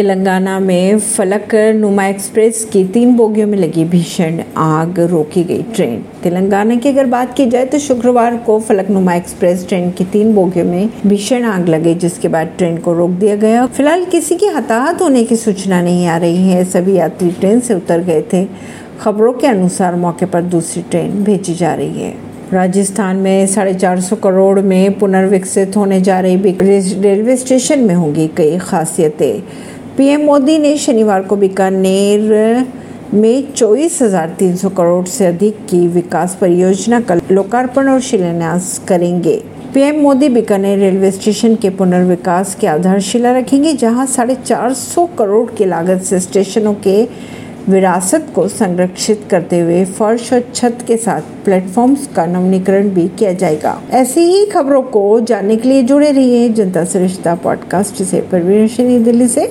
तेलंगाना में फलक नुमा एक्सप्रेस की तीन बोगियों में लगी भीषण आग, रोकी गई ट्रेन। तेलंगाना की अगर बात की जाए तो शुक्रवार को फलक नुमा एक्सप्रेस ट्रेन की तीन बोगियों में भीषण आग लगी, जिसके बाद ट्रेन को रोक दिया गया। फ़िलहाल किसी की हताहत होने की सूचना नहीं आ रही है, सभी यात्री ट्रेन से उतर गए थे। खबरों के अनुसार मौके पर दूसरी ट्रेन भेजी जा रही है। राजस्थान में साढ़े चार सौ करोड़ में पुनर्विकसित होने जा रही रेलवे स्टेशन में होंगी कई खासियतें। पीएम मोदी ने शनिवार को बीकानेर में चौबीस हज़ार तीन सौ करोड़ से अधिक की विकास परियोजना का लोकार्पण और शिलान्यास करेंगे। PM Modi Bikaner railway station के पुनर्विकास की आधारशिला रखेंगे, जहाँ साढ़े चार सौ करोड़ की लागत से स्टेशनों के विरासत को संरक्षित करते हुए फर्श और छत के साथ प्लेटफॉर्म्स का नवीनीकरण भी किया जाएगा। ऐसी ही खबरों को जानने के लिए जुड़े रहिए जनता सरिश्ता पॉडकास्ट से। परवीन दिल्ली से।